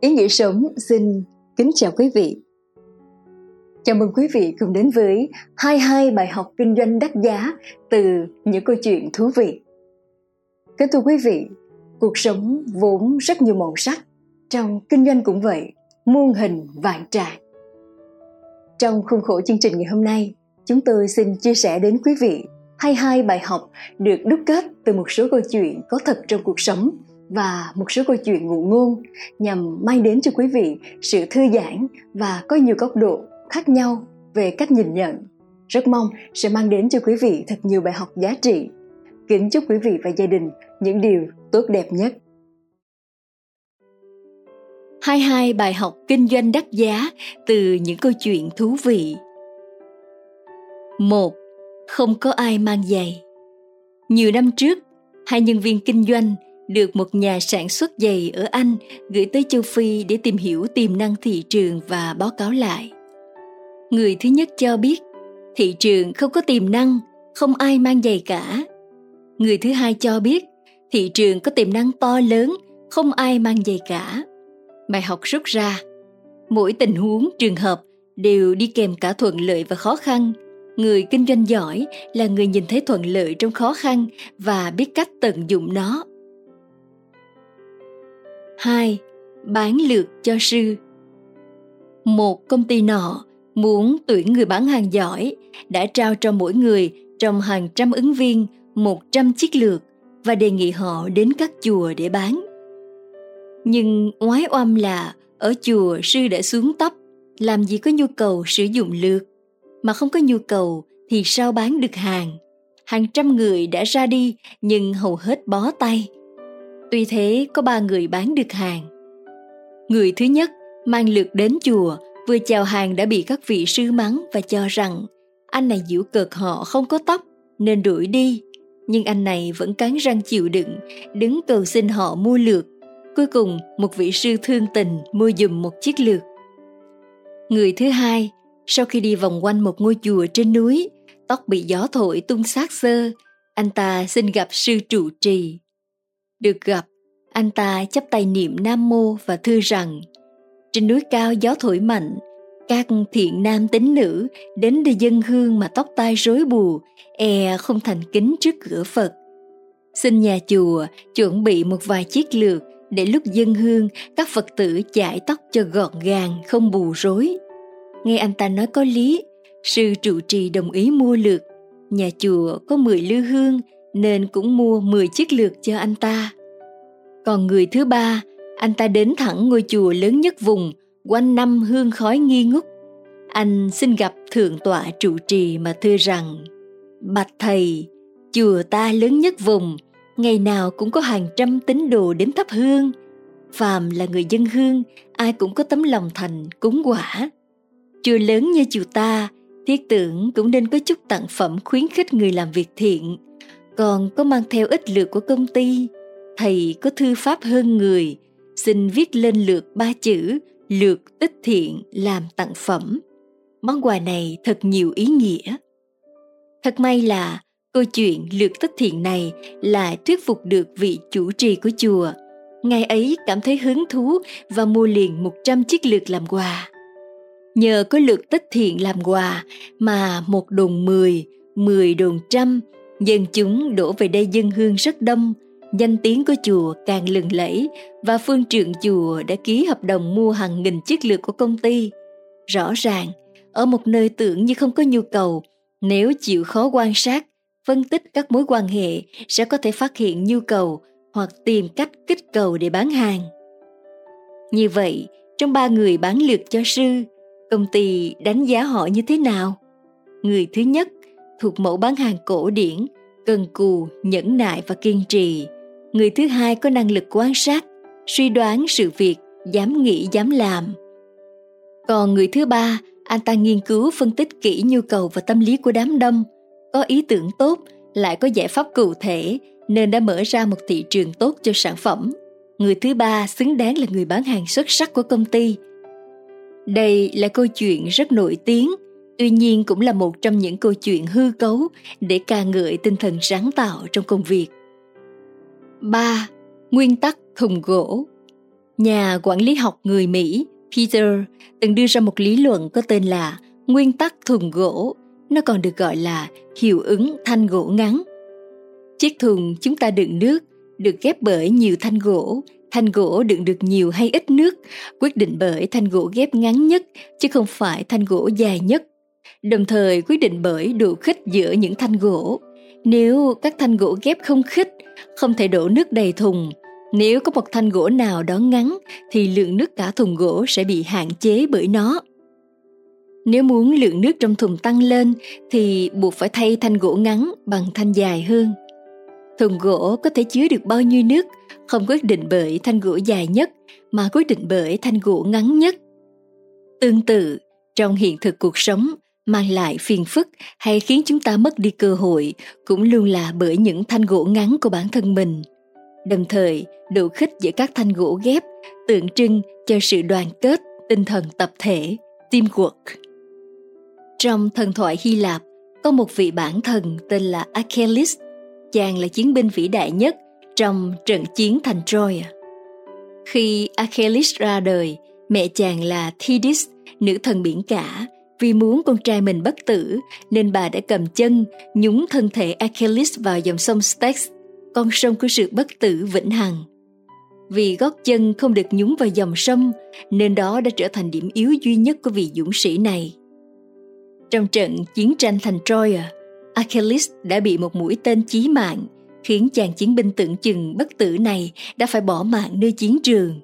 Ý nghĩa sống xin kính chào quý vị. Chào mừng quý vị cùng đến với 22 bài học kinh doanh đắt giá từ những câu chuyện thú vị. Kính thưa quý vị, cuộc sống vốn rất nhiều màu sắc, trong kinh doanh cũng vậy, muôn hình vạn trạng. Trong khuôn khổ chương trình ngày hôm nay, chúng tôi xin chia sẻ đến quý vị 22 bài học được đúc kết từ một số câu chuyện có thật trong cuộc sống và một số câu chuyện ngụ ngôn nhằm mang đến cho quý vị sự thư giãn và có nhiều góc độ khác nhau về cách nhìn nhận. Rất mong sẽ mang đến cho quý vị thật nhiều bài học giá trị. Kính chúc quý vị và gia đình những điều tốt đẹp nhất. 22 bài học kinh doanh đắt giá từ những câu chuyện thú vị. 1. Không có ai mang giày. Nhiều năm trước, hai nhân viên kinh doanh được một nhà sản xuất giày ở Anh gửi tới châu Phi để tìm hiểu tiềm năng thị trường và báo cáo lại. Người thứ nhất cho biết thị trường không có tiềm năng, không ai mang giày cả. Người thứ hai cho biết thị trường có tiềm năng to lớn, không ai mang giày cả. Bài học rút ra, mỗi tình huống, trường hợp đều đi kèm cả thuận lợi và khó khăn. Người kinh doanh giỏi là người nhìn thấy thuận lợi trong khó khăn và biết cách tận dụng nó 2. Bán lượt cho sư Một công ty nọ muốn tuyển người bán hàng giỏi đã trao cho mỗi người trong hàng trăm ứng viên 100 chiếc lược và đề nghị họ đến các chùa để bán. Nhưng oái oăm là ở chùa sư đã xuống tóc, làm gì có nhu cầu sử dụng lược, mà không có nhu cầu thì sao bán được hàng. Hàng trăm người đã ra đi nhưng hầu hết bó tay Tuy thế có ba người bán được hàng. Người thứ nhất mang lượt đến chùa, vừa chào hàng đã bị các vị sư mắng và cho rằng anh này giễu cợt họ không có tóc nên đuổi đi. Nhưng anh này vẫn cắn răng chịu đựng, đứng cầu xin họ mua lượt. Cuối cùng một vị sư thương tình mua dùm một chiếc lượt. Người thứ hai, sau khi đi vòng quanh một ngôi chùa trên núi, tóc bị gió thổi tung xác xơ, anh ta xin gặp sư trụ trì được gặp, anh ta chắp tay niệm Nam Mô và thưa rằng Trên núi cao gió thổi mạnh, các thiện nam tính nữ đến để dân hương mà tóc tai rối bù, e không thành kính trước cửa Phật. Xin nhà chùa chuẩn bị một vài chiếc lược để lúc dân hương các Phật tử chải tóc cho gọn gàng, không bù rối. Nghe anh ta nói có lý, sư trụ trì đồng ý mua lược. Nhà chùa có 10 lư hương nên cũng mua 10 chiếc lược cho anh ta. Còn người thứ ba, anh ta đến thẳng ngôi chùa lớn nhất vùng, quanh năm hương khói nghi ngút. Anh xin gặp thượng tọa trụ trì mà thưa rằng, Bạch Thầy, chùa ta lớn nhất vùng, ngày nào cũng có hàng trăm tín đồ đến thắp hương. Phàm là người dân hương, ai cũng có tấm lòng thành cúng quả. Chùa lớn như chùa ta, thiết tưởng cũng nên có chút tặng phẩm khuyến khích người làm việc thiện, còn có mang theo ít lượt của công ty thầy có thư pháp hơn người xin viết lên lượt ba chữ lượt tích thiện làm tặng phẩm. Món quà này thật nhiều ý nghĩa. Thật may là câu chuyện lượt tích thiện này là thuyết phục được vị chủ trì của chùa. Ngài ấy cảm thấy hứng thú và mua liền 100 chiếc lượt làm quà. Nhờ có lượt tích thiện làm quà mà một đồn mười, mười đồn trăm, dân chúng đổ về đây dân hương rất đông, danh tiếng của chùa càng lừng lẫy và phương trượng chùa đã ký hợp đồng mua hàng nghìn chiếc lược của công ty. Rõ ràng, ở một nơi tưởng như không có nhu cầu, nếu chịu khó quan sát, phân tích các mối quan hệ sẽ có thể phát hiện nhu cầu hoặc tìm cách kích cầu để bán hàng. Như vậy, trong ba người bán lược cho sư, công ty đánh giá họ như thế nào? Người thứ nhất thuộc mẫu bán hàng cổ điển, cần cù, nhẫn nại và kiên trì. Người thứ hai có năng lực quan sát suy đoán sự việc dám nghĩ dám làm. Còn người thứ ba anh ta nghiên cứu phân tích kỹ nhu cầu và tâm lý của đám đông. Có ý tưởng tốt lại có giải pháp cụ thể nên đã mở ra một thị trường tốt cho sản phẩm. Người thứ ba xứng đáng là người bán hàng xuất sắc của công ty. Đây là câu chuyện rất nổi tiếng tuy nhiên cũng là một trong những câu chuyện hư cấu để ca ngợi tinh thần sáng tạo trong công việc 3. Nguyên tắc thùng gỗ Nhà quản lý học người Mỹ Peter từng đưa ra một lý luận có tên là nguyên tắc thùng gỗ, nó còn được gọi là hiệu ứng thanh gỗ ngắn. Chiếc thùng chúng ta đựng nước được ghép bởi nhiều thanh gỗ, thanh gỗ đựng được nhiều hay ít nước quyết định bởi thanh gỗ ghép ngắn nhất chứ không phải thanh gỗ dài nhất. Đồng thời quyết định bởi độ khích giữa những thanh gỗ. Nếu các thanh gỗ ghép không khích, không thể đổ nước đầy thùng, nếu có một thanh gỗ nào đó ngắn thì lượng nước cả thùng gỗ sẽ bị hạn chế bởi nó. Nếu muốn lượng nước trong thùng tăng lên thì buộc phải thay thanh gỗ ngắn bằng thanh dài hơn. Thùng gỗ có thể chứa được bao nhiêu nước không quyết định bởi thanh gỗ dài nhất mà quyết định bởi thanh gỗ ngắn nhất. Tương tự, trong hiện thực cuộc sống, mang lại phiền phức hay khiến chúng ta mất đi cơ hội, cũng luôn là bởi những thanh gỗ ngắn của bản thân mình – đồng thời, độ khích giữa các thanh gỗ ghép tượng trưng cho sự đoàn kết, tinh thần tập thể, teamwork. Trong thần thoại hy lạp, có một vị bản thần tên là achilles, chàng là chiến binh vĩ đại nhất trong trận chiến thành troy khi achilles ra đời, mẹ chàng là thetis, nữ thần biển cả vì muốn con trai mình bất tử nên bà đã cầm chân nhúng thân thể achilles vào dòng sông styx con sông của sự bất tử vĩnh hằng. Vì gót chân không được nhúng vào dòng sông nên đó đã trở thành điểm yếu duy nhất của vị dũng sĩ này. Trong trận chiến tranh thành Troia, Achilles đã bị một mũi tên chí mạng khiến chàng chiến binh tưởng chừng bất tử này đã phải bỏ mạng nơi chiến trường.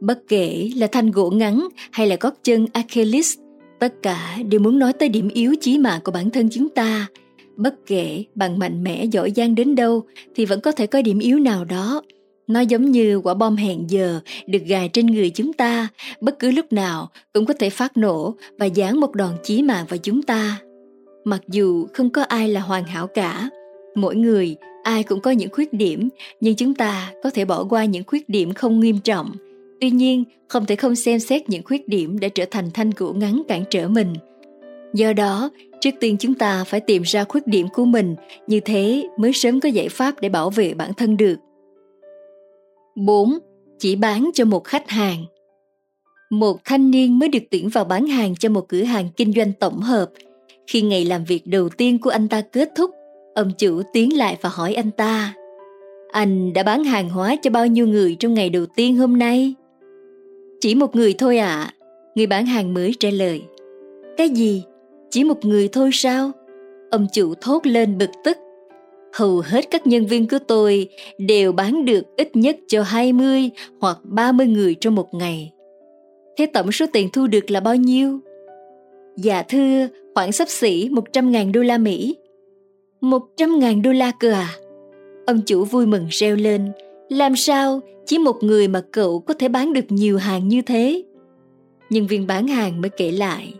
Bất kể là thanh gỗ ngắn hay là gót chân Achilles, tất cả đều muốn nói tới điểm yếu chí mạng của bản thân chúng ta – bất kể bằng mạnh mẽ, giỏi giang đến đâu, thì vẫn có thể có điểm yếu nào đó. Nó giống như quả bom hẹn giờ được gài trên người chúng ta. Bất cứ lúc nào cũng có thể phát nổ và giáng một đòn chí mạng vào chúng ta. Mặc dù không có ai là hoàn hảo cả, mỗi người ai cũng có những khuyết điểm, nhưng chúng ta có thể bỏ qua những khuyết điểm không nghiêm trọng tuy nhiên không thể không xem xét những khuyết điểm để trở thành thanh cửu ngắn cản trở mình do đó trước tiên chúng ta phải tìm ra khuyết điểm của mình như thế mới sớm có giải pháp để bảo vệ bản thân được 4. Chỉ bán cho một khách hàng Một thanh niên mới được tuyển vào bán hàng cho một cửa hàng kinh doanh tổng hợp. Khi ngày làm việc đầu tiên của anh ta kết thúc, ông chủ tiến lại và hỏi anh ta Anh đã bán hàng hóa cho bao nhiêu người trong ngày đầu tiên hôm nay? Chỉ một người thôi ạ, à. người bán hàng mới trả lời. Cái gì? Chỉ một người thôi sao? Ông chủ thốt lên bực tức. Hầu hết các nhân viên của tôi đều bán được ít nhất cho 20 hoặc 30 người trong một ngày. Thế tổng số tiền thu được là bao nhiêu? Dạ thưa, khoảng sắp xỉ 100.000 đô la Mỹ. 100.000 đô la cơ à? Ông chủ vui mừng reo lên. Làm sao chỉ một người mà cậu có thể bán được nhiều hàng như thế? Nhân viên bán hàng mới kể lại.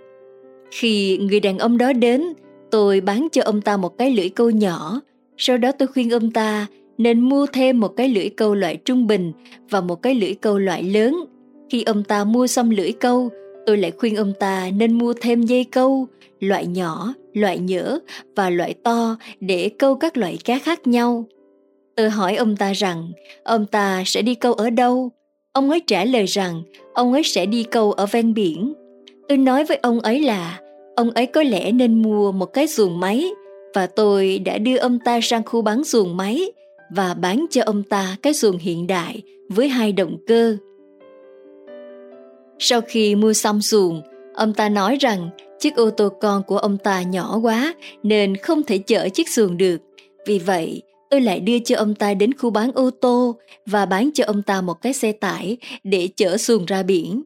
Khi người đàn ông đó đến, tôi bán cho ông ta một cái lưỡi câu nhỏ, sau đó tôi khuyên ông ta nên mua thêm một cái lưỡi câu loại trung bình và một cái lưỡi câu loại lớn. Khi ông ta mua xong lưỡi câu, tôi lại khuyên ông ta nên mua thêm dây câu, loại nhỏ, loại nhỡ và loại to để câu các loại cá khác nhau. Tôi hỏi ông ta rằng ông ta sẽ đi câu ở đâu. Ông ấy trả lời rằng ông ấy sẽ đi câu ở ven biển. Tôi nói với ông ấy là ông ấy có lẽ nên mua một cái xuồng máy và tôi đã đưa ông ta sang khu bán xuồng máy và bán cho ông ta cái xuồng hiện đại với hai động cơ. Sau khi mua xong xuồng, ông ta nói rằng chiếc ô tô con của ông ta nhỏ quá nên không thể chở chiếc xuồng được. Vì vậy, tôi lại đưa cho ông ta đến khu bán ô tô và bán cho ông ta một cái xe tải để chở xuồng ra biển.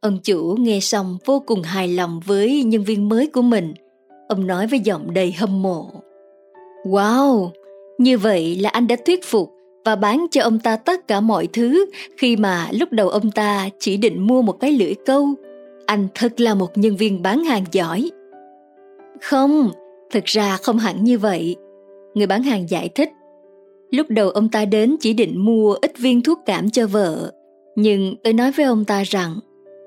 Ông chủ nghe xong vô cùng hài lòng với nhân viên mới của mình. Ông nói với giọng đầy hâm mộ. Wow, như vậy là anh đã thuyết phục và bán cho ông ta tất cả mọi thứ khi mà lúc đầu ông ta chỉ định mua một cái lưỡi câu. Anh thật là một nhân viên bán hàng giỏi. Không, thực ra không hẳn như vậy. Người bán hàng giải thích. Lúc đầu ông ta đến chỉ định mua ít viên thuốc cảm cho vợ. Nhưng tôi nói với ông ta rằng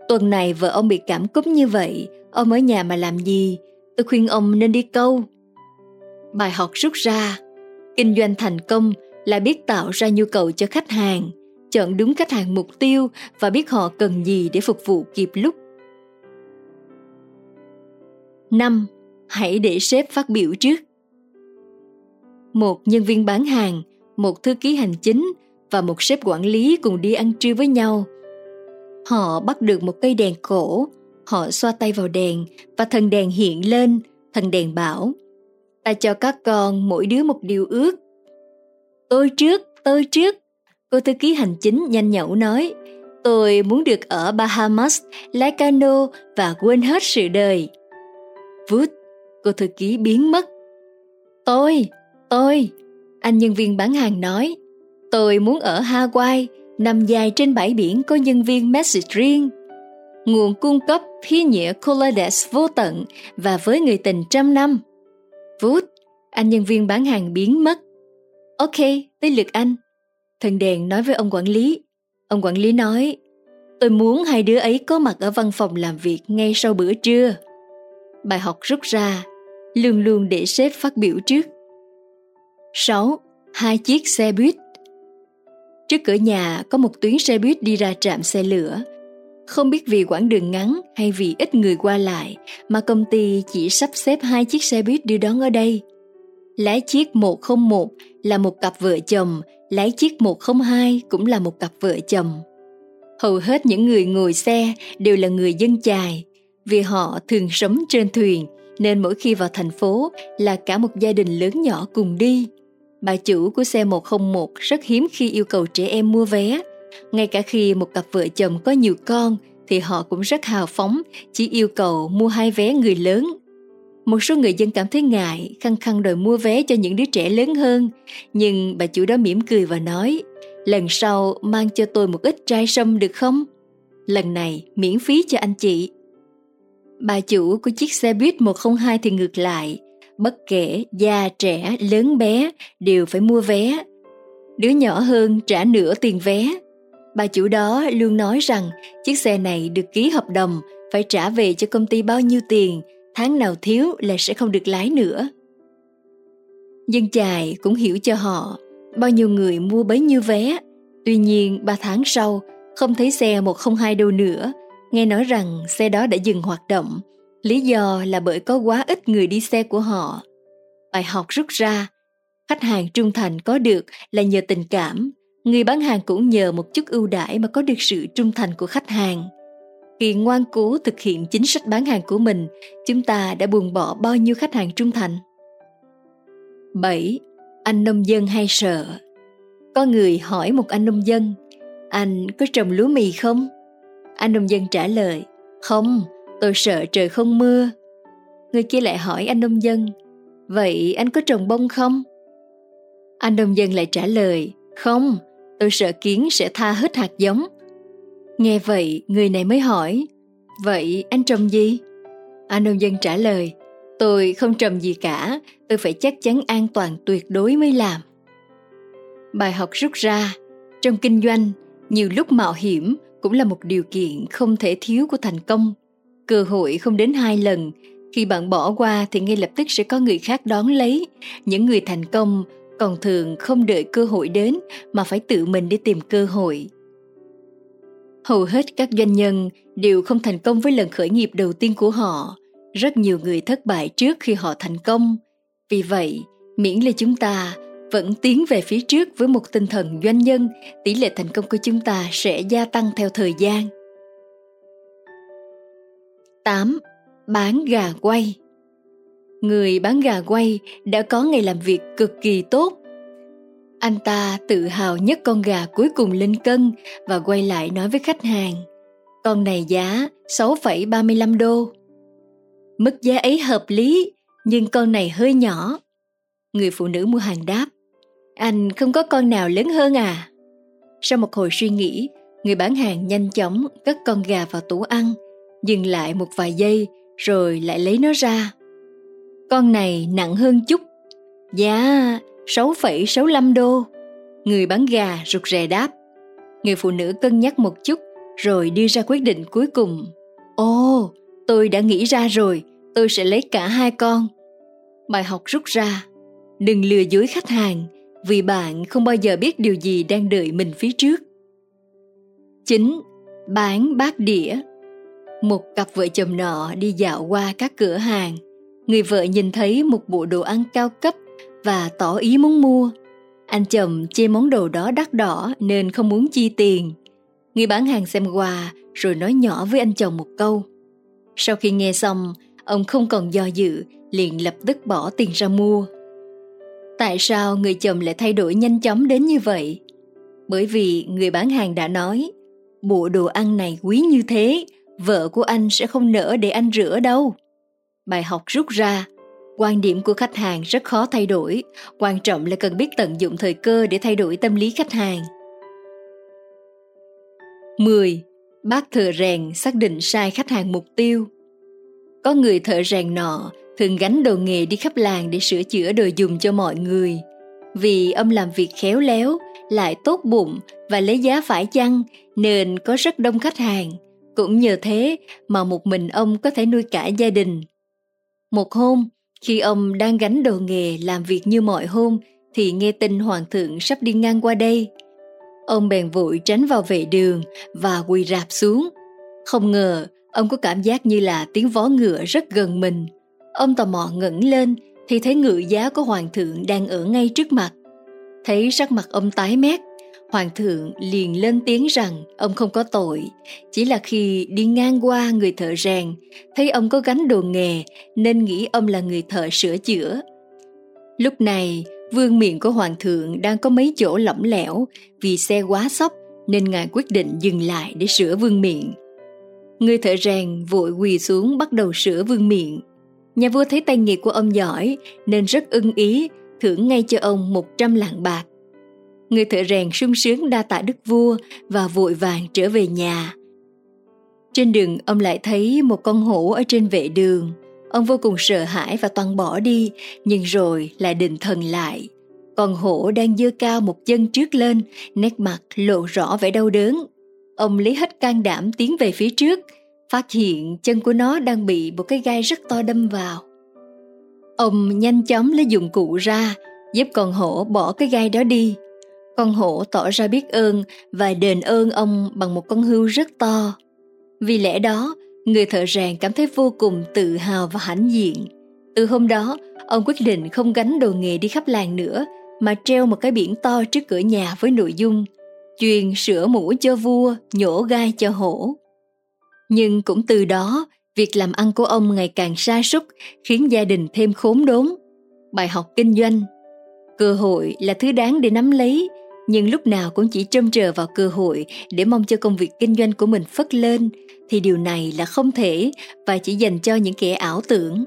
Tuần này vợ ông bị cảm cúm như vậy, ông ở nhà mà làm gì? Tôi khuyên ông nên đi câu. Bài học rút ra, kinh doanh thành công là biết tạo ra nhu cầu cho khách hàng. chọn đúng khách hàng mục tiêu và biết họ cần gì để phục vụ kịp lúc. 5. Hãy để sếp phát biểu trước. Một nhân viên bán hàng, một thư ký hành chính và một sếp quản lý cùng đi ăn trưa với nhau. Họ bắt được một cây đèn cổ, họ xoa tay vào đèn và thần đèn hiện lên, thần đèn bảo Ta cho các con mỗi đứa một điều ước. Tôi trước, tôi trước. Cô thư ký hành chính nhanh nhẩu nói Tôi muốn được ở Bahamas, lái cano và quên hết sự đời. Vút, cô thư ký biến mất. Tôi, tôi, anh nhân viên bán hàng nói. Tôi muốn ở Hawaii, nằm dài trên bãi biển có nhân viên message riêng. Nguồn cung cấp khí nhựa Colades vô tận và với người tình trăm năm. Vút, anh nhân viên bán hàng biến mất. Ok, tới lượt anh. Thần đèn nói với ông quản lý. Ông quản lý nói, tôi muốn hai đứa ấy có mặt ở văn phòng làm việc ngay sau bữa trưa. Bài học rút ra, luôn luôn để sếp phát biểu trước. 6. Hai chiếc xe buýt Trước cửa nhà có một tuyến xe buýt đi ra trạm xe lửa. Không biết vì quãng đường ngắn hay vì ít người qua lại mà công ty chỉ sắp xếp hai chiếc xe buýt đưa đón ở đây. Lái chiếc 101 là một cặp vợ chồng, lái chiếc 102 cũng là một cặp vợ chồng. Hầu hết những người ngồi xe đều là người dân chài, vì họ thường sống trên thuyền nên mỗi khi vào thành phố là cả một gia đình lớn nhỏ cùng đi. Bà chủ của xe 101 rất hiếm khi yêu cầu trẻ em mua vé. Ngay cả khi một cặp vợ chồng có nhiều con thì họ cũng rất hào phóng, chỉ yêu cầu mua hai vé người lớn. Một số người dân cảm thấy ngại, khăng khăng đòi mua vé cho những đứa trẻ lớn hơn. Nhưng bà chủ đó mỉm cười và nói, lần sau mang cho tôi một ít trai sâm được không? Lần này miễn phí cho anh chị. Bà chủ của chiếc xe buýt 102 thì ngược lại, bất kể già trẻ lớn bé đều phải mua vé. Đứa nhỏ hơn trả nửa tiền vé. Bà chủ đó luôn nói rằng chiếc xe này được ký hợp đồng phải trả về cho công ty bao nhiêu tiền, tháng nào thiếu là sẽ không được lái nữa. Dân chài cũng hiểu cho họ, bao nhiêu người mua bấy nhiêu vé. Tuy nhiên ba tháng sau, không thấy xe 102 đâu nữa, nghe nói rằng xe đó đã dừng hoạt động Lý do là bởi có quá ít người đi xe của họ. Bài học rút ra, khách hàng trung thành có được là nhờ tình cảm, người bán hàng cũng nhờ một chút ưu đãi mà có được sự trung thành của khách hàng. Khi ngoan cố thực hiện chính sách bán hàng của mình, chúng ta đã buông bỏ bao nhiêu khách hàng trung thành? 7. Anh nông dân hay sợ Có người hỏi một anh nông dân Anh có trồng lúa mì không? Anh nông dân trả lời Không, Tôi sợ trời không mưa. Người kia lại hỏi anh nông dân, vậy anh có trồng bông không? Anh nông dân lại trả lời, không, tôi sợ kiến sẽ tha hết hạt giống. Nghe vậy, người này mới hỏi, vậy anh trồng gì? Anh nông dân trả lời, tôi không trồng gì cả, tôi phải chắc chắn an toàn tuyệt đối mới làm. Bài học rút ra, trong kinh doanh, nhiều lúc mạo hiểm cũng là một điều kiện không thể thiếu của thành công cơ hội không đến hai lần. Khi bạn bỏ qua thì ngay lập tức sẽ có người khác đón lấy. Những người thành công còn thường không đợi cơ hội đến mà phải tự mình đi tìm cơ hội. Hầu hết các doanh nhân đều không thành công với lần khởi nghiệp đầu tiên của họ. Rất nhiều người thất bại trước khi họ thành công. Vì vậy, miễn là chúng ta vẫn tiến về phía trước với một tinh thần doanh nhân, tỷ lệ thành công của chúng ta sẽ gia tăng theo thời gian. 8. Bán gà quay Người bán gà quay đã có ngày làm việc cực kỳ tốt. Anh ta tự hào nhất con gà cuối cùng lên cân và quay lại nói với khách hàng Con này giá 6,35 đô. Mức giá ấy hợp lý, nhưng con này hơi nhỏ. Người phụ nữ mua hàng đáp Anh không có con nào lớn hơn à? Sau một hồi suy nghĩ, người bán hàng nhanh chóng cất con gà vào tủ ăn – dừng lại một vài giây rồi lại lấy nó ra. Con này nặng hơn chút, giá 6,65 đô. Người bán gà rụt rè đáp. Người phụ nữ cân nhắc một chút rồi đưa ra quyết định cuối cùng. Ồ, tôi đã nghĩ ra rồi, tôi sẽ lấy cả hai con. Bài học rút ra, đừng lừa dối khách hàng vì bạn không bao giờ biết điều gì đang đợi mình phía trước. 9. Bán bát đĩa một cặp vợ chồng nọ đi dạo qua các cửa hàng. Người vợ nhìn thấy một bộ đồ ăn cao cấp và tỏ ý muốn mua. Anh chồng chê món đồ đó đắt đỏ nên không muốn chi tiền. Người bán hàng xem qua rồi nói nhỏ với anh chồng một câu. Sau khi nghe xong, ông không còn do dự, liền lập tức bỏ tiền ra mua. Tại sao người chồng lại thay đổi nhanh chóng đến như vậy? Bởi vì người bán hàng đã nói, bộ đồ ăn này quý như thế, vợ của anh sẽ không nỡ để anh rửa đâu. Bài học rút ra, quan điểm của khách hàng rất khó thay đổi, quan trọng là cần biết tận dụng thời cơ để thay đổi tâm lý khách hàng. 10. Bác thợ rèn xác định sai khách hàng mục tiêu. Có người thợ rèn nọ thường gánh đồ nghề đi khắp làng để sửa chữa đồ dùng cho mọi người. Vì ông làm việc khéo léo, lại tốt bụng và lấy giá phải chăng nên có rất đông khách hàng. Cũng nhờ thế mà một mình ông có thể nuôi cả gia đình. Một hôm, khi ông đang gánh đồ nghề làm việc như mọi hôm thì nghe tin hoàng thượng sắp đi ngang qua đây. Ông bèn vội tránh vào vệ đường và quỳ rạp xuống. Không ngờ, ông có cảm giác như là tiếng vó ngựa rất gần mình. Ông tò mò ngẩng lên thì thấy ngựa giá của hoàng thượng đang ở ngay trước mặt. Thấy sắc mặt ông tái mét, hoàng thượng liền lên tiếng rằng ông không có tội, chỉ là khi đi ngang qua người thợ rèn, thấy ông có gánh đồ nghề nên nghĩ ông là người thợ sửa chữa. Lúc này, vương miệng của hoàng thượng đang có mấy chỗ lỏng lẻo vì xe quá sốc nên ngài quyết định dừng lại để sửa vương miệng. Người thợ rèn vội quỳ xuống bắt đầu sửa vương miệng. Nhà vua thấy tay nghề của ông giỏi nên rất ưng ý thưởng ngay cho ông một trăm lạng bạc. Người thợ rèn sung sướng đa tạ đức vua và vội vàng trở về nhà. Trên đường ông lại thấy một con hổ ở trên vệ đường. Ông vô cùng sợ hãi và toàn bỏ đi, nhưng rồi lại định thần lại. Con hổ đang dơ cao một chân trước lên, nét mặt lộ rõ vẻ đau đớn. Ông lấy hết can đảm tiến về phía trước, phát hiện chân của nó đang bị một cái gai rất to đâm vào. Ông nhanh chóng lấy dụng cụ ra, giúp con hổ bỏ cái gai đó đi. Con hổ tỏ ra biết ơn và đền ơn ông bằng một con hươu rất to. Vì lẽ đó, người thợ rèn cảm thấy vô cùng tự hào và hãnh diện. Từ hôm đó, ông quyết định không gánh đồ nghề đi khắp làng nữa, mà treo một cái biển to trước cửa nhà với nội dung truyền sửa mũ cho vua, nhổ gai cho hổ. Nhưng cũng từ đó, việc làm ăn của ông ngày càng sa sút khiến gia đình thêm khốn đốn. Bài học kinh doanh Cơ hội là thứ đáng để nắm lấy, nhưng lúc nào cũng chỉ trông chờ vào cơ hội để mong cho công việc kinh doanh của mình phất lên, thì điều này là không thể và chỉ dành cho những kẻ ảo tưởng.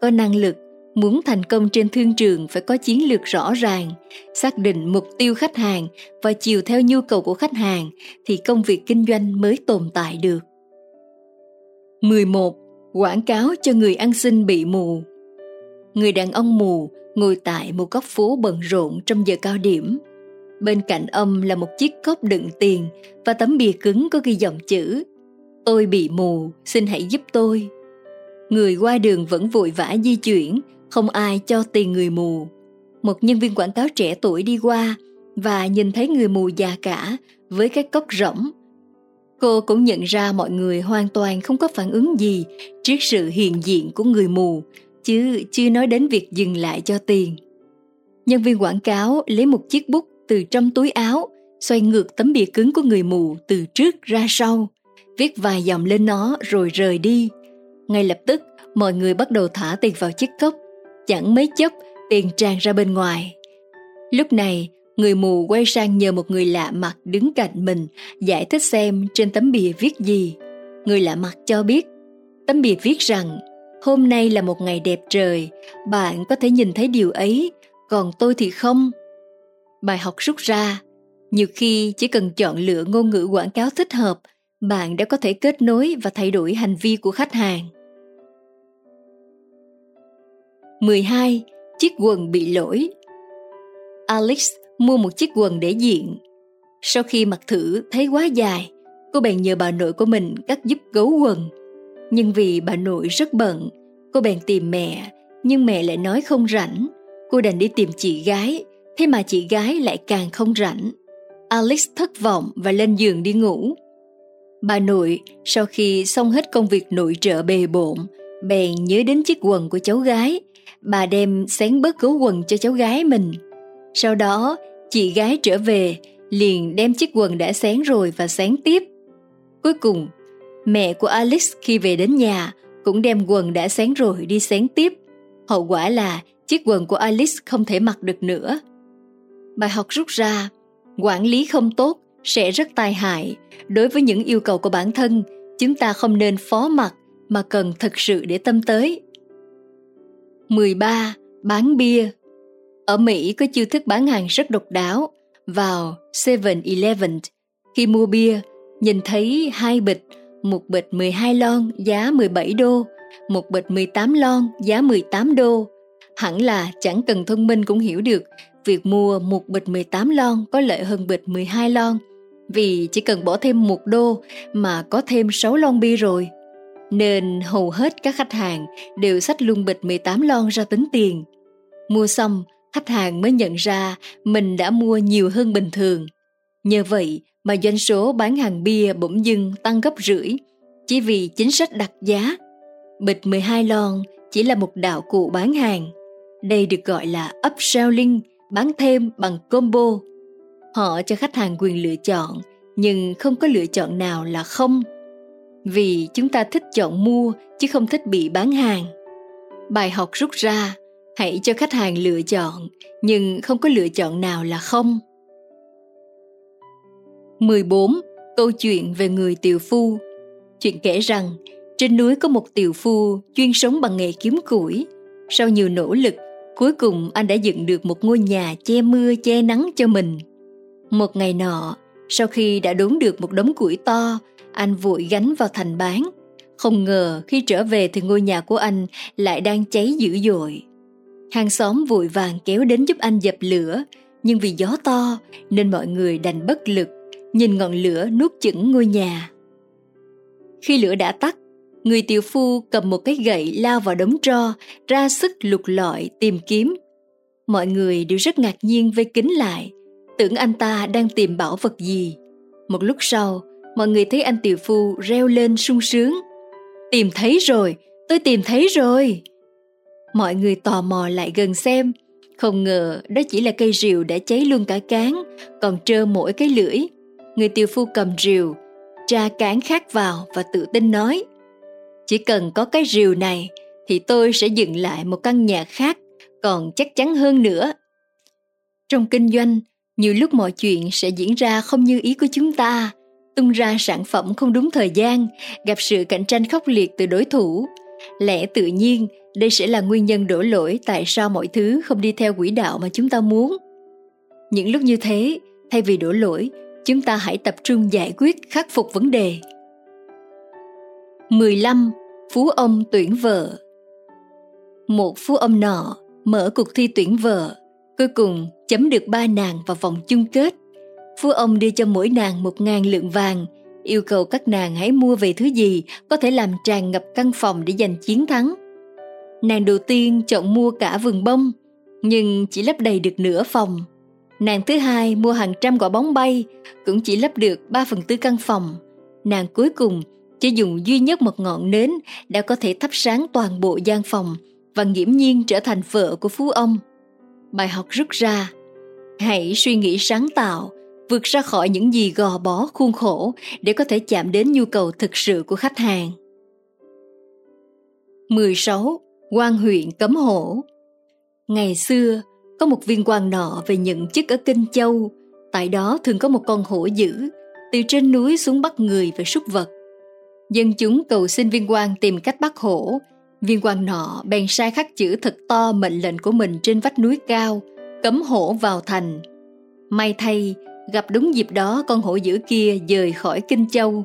Có năng lực, muốn thành công trên thương trường phải có chiến lược rõ ràng, xác định mục tiêu khách hàng và chiều theo nhu cầu của khách hàng thì công việc kinh doanh mới tồn tại được. 11. Quảng cáo cho người ăn xin bị mù Người đàn ông mù ngồi tại một góc phố bận rộn trong giờ cao điểm. Bên cạnh ông là một chiếc cốc đựng tiền và tấm bìa cứng có ghi dòng chữ Tôi bị mù, xin hãy giúp tôi. Người qua đường vẫn vội vã di chuyển, không ai cho tiền người mù. Một nhân viên quảng cáo trẻ tuổi đi qua và nhìn thấy người mù già cả với cái cốc rỗng Cô cũng nhận ra mọi người hoàn toàn không có phản ứng gì trước sự hiện diện của người mù, chứ chưa nói đến việc dừng lại cho tiền. Nhân viên quảng cáo lấy một chiếc bút từ trong túi áo, xoay ngược tấm bìa cứng của người mù từ trước ra sau, viết vài dòng lên nó rồi rời đi. Ngay lập tức, mọi người bắt đầu thả tiền vào chiếc cốc. Chẳng mấy chốc, tiền tràn ra bên ngoài. Lúc này, Người mù quay sang nhờ một người lạ mặt đứng cạnh mình giải thích xem trên tấm bìa viết gì. Người lạ mặt cho biết, tấm bìa viết rằng hôm nay là một ngày đẹp trời, bạn có thể nhìn thấy điều ấy, còn tôi thì không. Bài học rút ra, nhiều khi chỉ cần chọn lựa ngôn ngữ quảng cáo thích hợp, bạn đã có thể kết nối và thay đổi hành vi của khách hàng. 12. Chiếc quần bị lỗi Alex mua một chiếc quần để diện. Sau khi mặc thử thấy quá dài, cô bèn nhờ bà nội của mình cắt giúp gấu quần. Nhưng vì bà nội rất bận, cô bèn tìm mẹ, nhưng mẹ lại nói không rảnh. Cô đành đi tìm chị gái, thế mà chị gái lại càng không rảnh. Alex thất vọng và lên giường đi ngủ. Bà nội sau khi xong hết công việc nội trợ bề bộn, bèn nhớ đến chiếc quần của cháu gái. Bà đem xén bớt gấu quần cho cháu gái mình. Sau đó, chị gái trở về, liền đem chiếc quần đã xén rồi và xén tiếp. Cuối cùng, mẹ của Alex khi về đến nhà cũng đem quần đã xén rồi đi xén tiếp. Hậu quả là chiếc quần của Alice không thể mặc được nữa. Bài học rút ra, quản lý không tốt sẽ rất tai hại. Đối với những yêu cầu của bản thân, chúng ta không nên phó mặc mà cần thực sự để tâm tới. 13. Bán bia Ở Mỹ có chiêu thức bán hàng rất độc đáo. Vào 7-Eleven, khi mua bia, nhìn thấy hai bịch, một bịch 12 lon giá 17 đô, một bịch 18 lon giá 18 đô. Hẳn là chẳng cần thông minh cũng hiểu được việc mua một bịch 18 lon có lợi hơn bịch 12 lon vì chỉ cần bỏ thêm một đô mà có thêm 6 lon bia rồi. Nên hầu hết các khách hàng đều xách luôn bịch 18 lon ra tính tiền. Mua xong, khách hàng mới nhận ra mình đã mua nhiều hơn bình thường. Nhờ vậy mà doanh số bán hàng bia bỗng dưng tăng gấp rưỡi chỉ vì chính sách đặt giá. Bịch 12 lon chỉ là một đạo cụ bán hàng. Đây được gọi là upselling, bán thêm bằng combo. Họ cho khách hàng quyền lựa chọn, nhưng không có lựa chọn nào là không. Vì chúng ta thích chọn mua chứ không thích bị bán hàng. Bài học rút ra, hãy cho khách hàng lựa chọn, nhưng không có lựa chọn nào là không. 14. Câu chuyện về người tiều phu Chuyện kể rằng, trên núi có một tiều phu chuyên sống bằng nghề kiếm củi. Sau nhiều nỗ lực, cuối cùng anh đã dựng được một ngôi nhà che mưa che nắng cho mình. Một ngày nọ, sau khi đã đốn được một đống củi to, anh vội gánh vào thành bán. Không ngờ khi trở về thì ngôi nhà của anh lại đang cháy dữ dội. Hàng xóm vội vàng kéo đến giúp anh dập lửa, nhưng vì gió to nên mọi người đành bất lực, nhìn ngọn lửa nuốt chửng ngôi nhà. Khi lửa đã tắt, người tiểu phu cầm một cái gậy lao vào đống tro, ra sức lục lọi tìm kiếm. Mọi người đều rất ngạc nhiên vây kính lại, tưởng anh ta đang tìm bảo vật gì. Một lúc sau, mọi người thấy anh tiểu phu reo lên sung sướng. Tìm thấy rồi, tôi tìm thấy rồi. Mọi người tò mò lại gần xem, không ngờ đó chỉ là cây rìu đã cháy luôn cả cán, còn trơ mỗi cái lưỡi. Người tiểu phu cầm rìu, tra cán khác vào và tự tin nói chỉ cần có cái rìu này thì tôi sẽ dựng lại một căn nhà khác, còn chắc chắn hơn nữa. Trong kinh doanh, nhiều lúc mọi chuyện sẽ diễn ra không như ý của chúng ta, tung ra sản phẩm không đúng thời gian, gặp sự cạnh tranh khốc liệt từ đối thủ. Lẽ tự nhiên, đây sẽ là nguyên nhân đổ lỗi tại sao mọi thứ không đi theo quỹ đạo mà chúng ta muốn. Những lúc như thế, thay vì đổ lỗi, chúng ta hãy tập trung giải quyết, khắc phục vấn đề. 15. Phú ông tuyển vợ Một phú ông nọ mở cuộc thi tuyển vợ, cuối cùng chấm được ba nàng vào vòng chung kết. Phú ông đưa cho mỗi nàng một ngàn lượng vàng, yêu cầu các nàng hãy mua về thứ gì có thể làm tràn ngập căn phòng để giành chiến thắng. Nàng đầu tiên chọn mua cả vườn bông, nhưng chỉ lấp đầy được nửa phòng. Nàng thứ hai mua hàng trăm quả bóng bay, cũng chỉ lấp được ba phần tư căn phòng. Nàng cuối cùng chỉ dùng duy nhất một ngọn nến đã có thể thắp sáng toàn bộ gian phòng và nghiễm nhiên trở thành vợ của phú ông. Bài học rút ra, hãy suy nghĩ sáng tạo, vượt ra khỏi những gì gò bó khuôn khổ để có thể chạm đến nhu cầu thực sự của khách hàng. 16. quan huyện cấm hổ Ngày xưa, có một viên quan nọ về nhận chức ở Kinh Châu. Tại đó thường có một con hổ dữ, từ trên núi xuống bắt người và súc vật. Dân chúng cầu xin viên quan tìm cách bắt hổ. Viên quan nọ bèn sai khắc chữ thật to mệnh lệnh của mình trên vách núi cao, cấm hổ vào thành. May thay, gặp đúng dịp đó con hổ dữ kia dời khỏi Kinh Châu.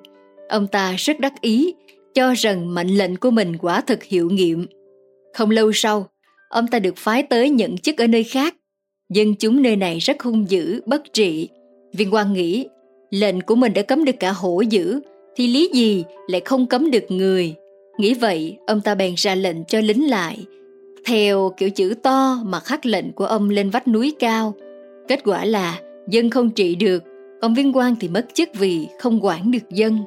Ông ta rất đắc ý, cho rằng mệnh lệnh của mình quả thực hiệu nghiệm. Không lâu sau, ông ta được phái tới nhận chức ở nơi khác. Dân chúng nơi này rất hung dữ, bất trị. Viên quan nghĩ, lệnh của mình đã cấm được cả hổ dữ, thì lý gì lại không cấm được người. Nghĩ vậy, ông ta bèn ra lệnh cho lính lại. Theo kiểu chữ to mà khắc lệnh của ông lên vách núi cao. Kết quả là dân không trị được, còn viên quan thì mất chức vì không quản được dân.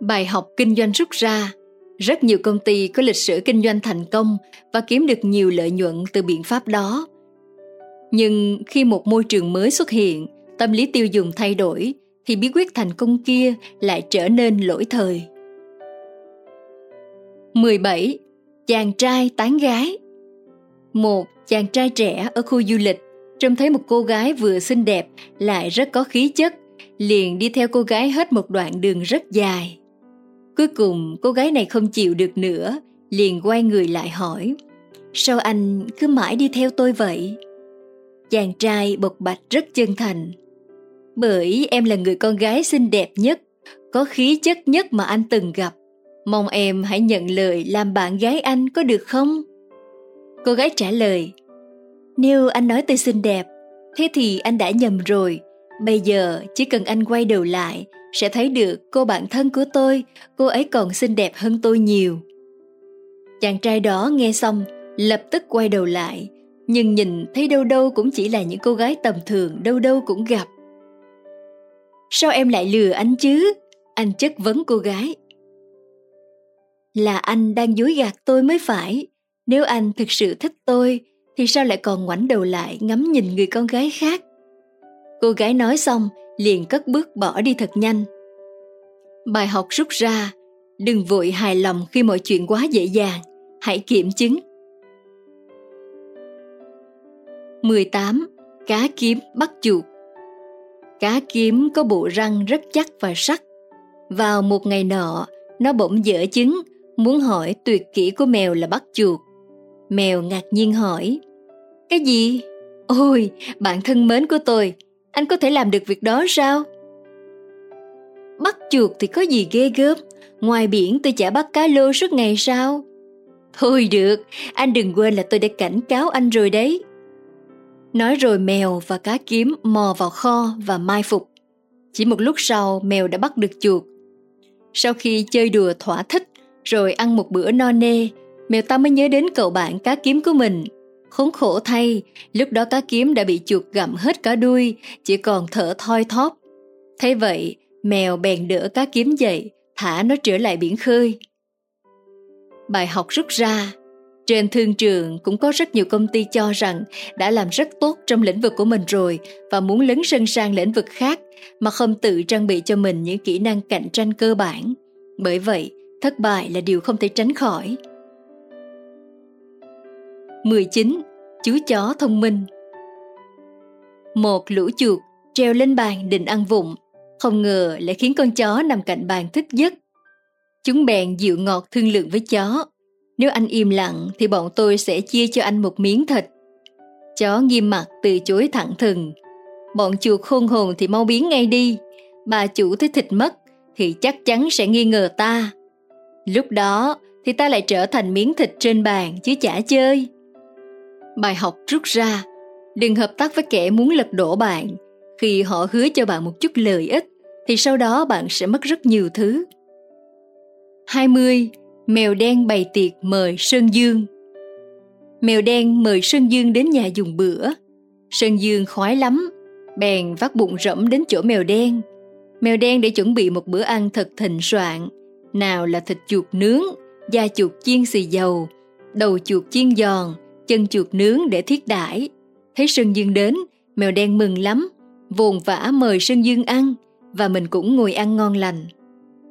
Bài học kinh doanh rút ra rất nhiều công ty có lịch sử kinh doanh thành công và kiếm được nhiều lợi nhuận từ biện pháp đó. Nhưng khi một môi trường mới xuất hiện, tâm lý tiêu dùng thay đổi thì bí quyết thành công kia lại trở nên lỗi thời. 17. Chàng trai tán gái Một chàng trai trẻ ở khu du lịch trông thấy một cô gái vừa xinh đẹp lại rất có khí chất, liền đi theo cô gái hết một đoạn đường rất dài. Cuối cùng cô gái này không chịu được nữa, liền quay người lại hỏi Sao anh cứ mãi đi theo tôi vậy? Chàng trai bộc bạch rất chân thành bởi em là người con gái xinh đẹp nhất, có khí chất nhất mà anh từng gặp. Mong em hãy nhận lời làm bạn gái anh có được không? Cô gái trả lời Nếu anh nói tôi xinh đẹp, thế thì anh đã nhầm rồi. Bây giờ chỉ cần anh quay đầu lại sẽ thấy được cô bạn thân của tôi, cô ấy còn xinh đẹp hơn tôi nhiều. Chàng trai đó nghe xong, lập tức quay đầu lại, nhưng nhìn thấy đâu đâu cũng chỉ là những cô gái tầm thường đâu đâu cũng gặp. Sao em lại lừa anh chứ? Anh chất vấn cô gái. Là anh đang dối gạt tôi mới phải. Nếu anh thực sự thích tôi, thì sao lại còn ngoảnh đầu lại ngắm nhìn người con gái khác? Cô gái nói xong, liền cất bước bỏ đi thật nhanh. Bài học rút ra, đừng vội hài lòng khi mọi chuyện quá dễ dàng, hãy kiểm chứng. 18. Cá kiếm bắt chuột Cá kiếm có bộ răng rất chắc và sắc. Vào một ngày nọ, nó bỗng dở chứng, muốn hỏi tuyệt kỹ của mèo là bắt chuột. Mèo ngạc nhiên hỏi, Cái gì? Ôi, bạn thân mến của tôi, anh có thể làm được việc đó sao? Bắt chuột thì có gì ghê gớm, ngoài biển tôi chả bắt cá lô suốt ngày sao? Thôi được, anh đừng quên là tôi đã cảnh cáo anh rồi đấy. Nói rồi mèo và cá kiếm mò vào kho và mai phục. Chỉ một lúc sau mèo đã bắt được chuột. Sau khi chơi đùa thỏa thích rồi ăn một bữa no nê, mèo ta mới nhớ đến cậu bạn cá kiếm của mình Khốn khổ thay, lúc đó cá kiếm đã bị chuột gặm hết cả đuôi, chỉ còn thở thoi thóp. Thế vậy, mèo bèn đỡ cá kiếm dậy, thả nó trở lại biển khơi. Bài học rút ra, trên thương trường cũng có rất nhiều công ty cho rằng đã làm rất tốt trong lĩnh vực của mình rồi và muốn lấn sân sang lĩnh vực khác mà không tự trang bị cho mình những kỹ năng cạnh tranh cơ bản. Bởi vậy, thất bại là điều không thể tránh khỏi. 19. Chú chó thông minh Một lũ chuột treo lên bàn định ăn vụng, không ngờ lại khiến con chó nằm cạnh bàn thức giấc. Chúng bèn dịu ngọt thương lượng với chó. Nếu anh im lặng thì bọn tôi sẽ chia cho anh một miếng thịt. Chó nghiêm mặt từ chối thẳng thừng. Bọn chuột khôn hồn thì mau biến ngay đi. Bà chủ thấy thịt mất thì chắc chắn sẽ nghi ngờ ta. Lúc đó thì ta lại trở thành miếng thịt trên bàn chứ chả chơi. Bài học rút ra, đừng hợp tác với kẻ muốn lật đổ bạn. Khi họ hứa cho bạn một chút lợi ích, thì sau đó bạn sẽ mất rất nhiều thứ. 20. Mèo đen bày tiệc mời Sơn Dương Mèo đen mời Sơn Dương đến nhà dùng bữa. Sơn Dương khoái lắm, bèn vắt bụng rẫm đến chỗ mèo đen. Mèo đen để chuẩn bị một bữa ăn thật thịnh soạn. Nào là thịt chuột nướng, da chuột chiên xì dầu, đầu chuột chiên giòn, chân chuột nướng để thiết đãi. Thấy Sơn Dương đến, mèo đen mừng lắm, vồn vã mời Sơn Dương ăn và mình cũng ngồi ăn ngon lành.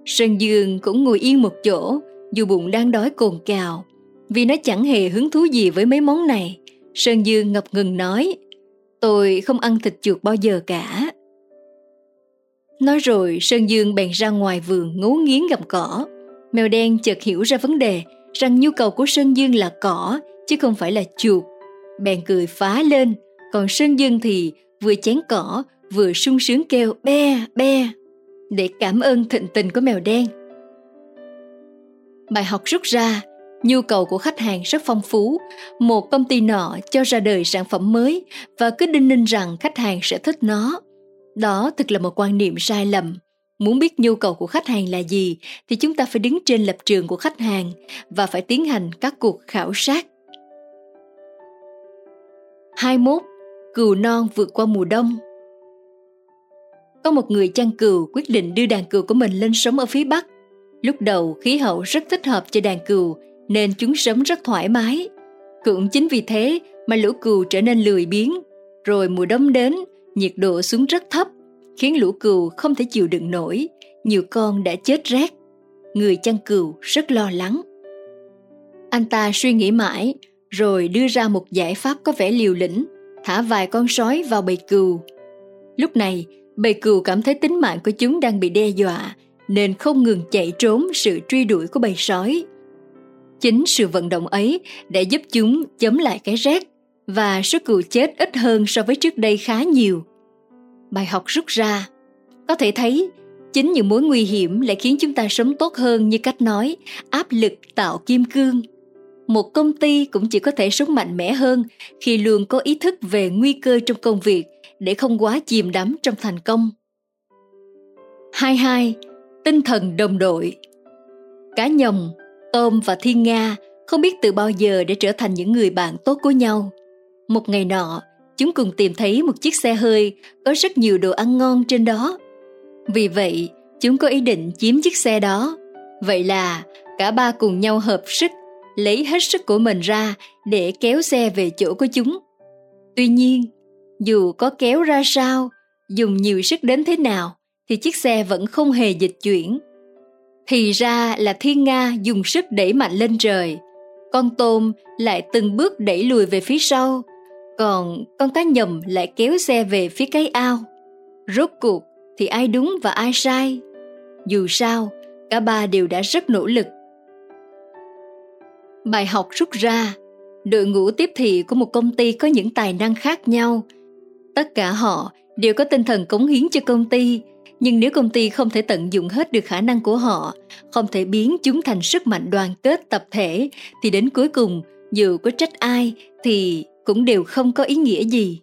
Sơn Dương cũng ngồi yên một chỗ, dù bụng đang đói cồn cào, vì nó chẳng hề hứng thú gì với mấy món này. Sơn Dương ngập ngừng nói, tôi không ăn thịt chuột bao giờ cả. Nói rồi Sơn Dương bèn ra ngoài vườn ngấu nghiến gặm cỏ. Mèo đen chợt hiểu ra vấn đề rằng nhu cầu của Sơn Dương là cỏ chứ không phải là chuột. Bèn cười phá lên, còn Sơn Dương thì vừa chén cỏ vừa sung sướng kêu be be để cảm ơn thịnh tình của mèo đen. Bài học rút ra, nhu cầu của khách hàng rất phong phú. Một công ty nọ cho ra đời sản phẩm mới và cứ đinh ninh rằng khách hàng sẽ thích nó. Đó thực là một quan niệm sai lầm. Muốn biết nhu cầu của khách hàng là gì thì chúng ta phải đứng trên lập trường của khách hàng và phải tiến hành các cuộc khảo sát 21. Cừu non vượt qua mùa đông Có một người chăn cừu quyết định đưa đàn cừu của mình lên sống ở phía Bắc. Lúc đầu khí hậu rất thích hợp cho đàn cừu nên chúng sống rất thoải mái. Cũng chính vì thế mà lũ cừu trở nên lười biếng. Rồi mùa đông đến, nhiệt độ xuống rất thấp, khiến lũ cừu không thể chịu đựng nổi. Nhiều con đã chết rét. Người chăn cừu rất lo lắng. Anh ta suy nghĩ mãi, rồi đưa ra một giải pháp có vẻ liều lĩnh, thả vài con sói vào bầy cừu. Lúc này, bầy cừu cảm thấy tính mạng của chúng đang bị đe dọa, nên không ngừng chạy trốn sự truy đuổi của bầy sói. Chính sự vận động ấy đã giúp chúng chống lại cái rét và số cừu chết ít hơn so với trước đây khá nhiều. Bài học rút ra, có thể thấy chính những mối nguy hiểm lại khiến chúng ta sống tốt hơn như cách nói áp lực tạo kim cương một công ty cũng chỉ có thể sống mạnh mẽ hơn khi luôn có ý thức về nguy cơ trong công việc để không quá chìm đắm trong thành công. 22. Tinh thần đồng đội Cá nhồng, tôm và thiên nga không biết từ bao giờ để trở thành những người bạn tốt của nhau. Một ngày nọ, chúng cùng tìm thấy một chiếc xe hơi có rất nhiều đồ ăn ngon trên đó. Vì vậy, chúng có ý định chiếm chiếc xe đó. Vậy là cả ba cùng nhau hợp sức lấy hết sức của mình ra để kéo xe về chỗ của chúng. Tuy nhiên, dù có kéo ra sao, dùng nhiều sức đến thế nào, thì chiếc xe vẫn không hề dịch chuyển. Thì ra là thiên nga dùng sức đẩy mạnh lên trời, con tôm lại từng bước đẩy lùi về phía sau, còn con cá nhầm lại kéo xe về phía cái ao. Rốt cuộc thì ai đúng và ai sai? Dù sao, cả ba đều đã rất nỗ lực Bài học rút ra, đội ngũ tiếp thị của một công ty có những tài năng khác nhau. Tất cả họ đều có tinh thần cống hiến cho công ty, nhưng nếu công ty không thể tận dụng hết được khả năng của họ, không thể biến chúng thành sức mạnh đoàn kết tập thể, thì đến cuối cùng dù có trách ai thì cũng đều không có ý nghĩa gì.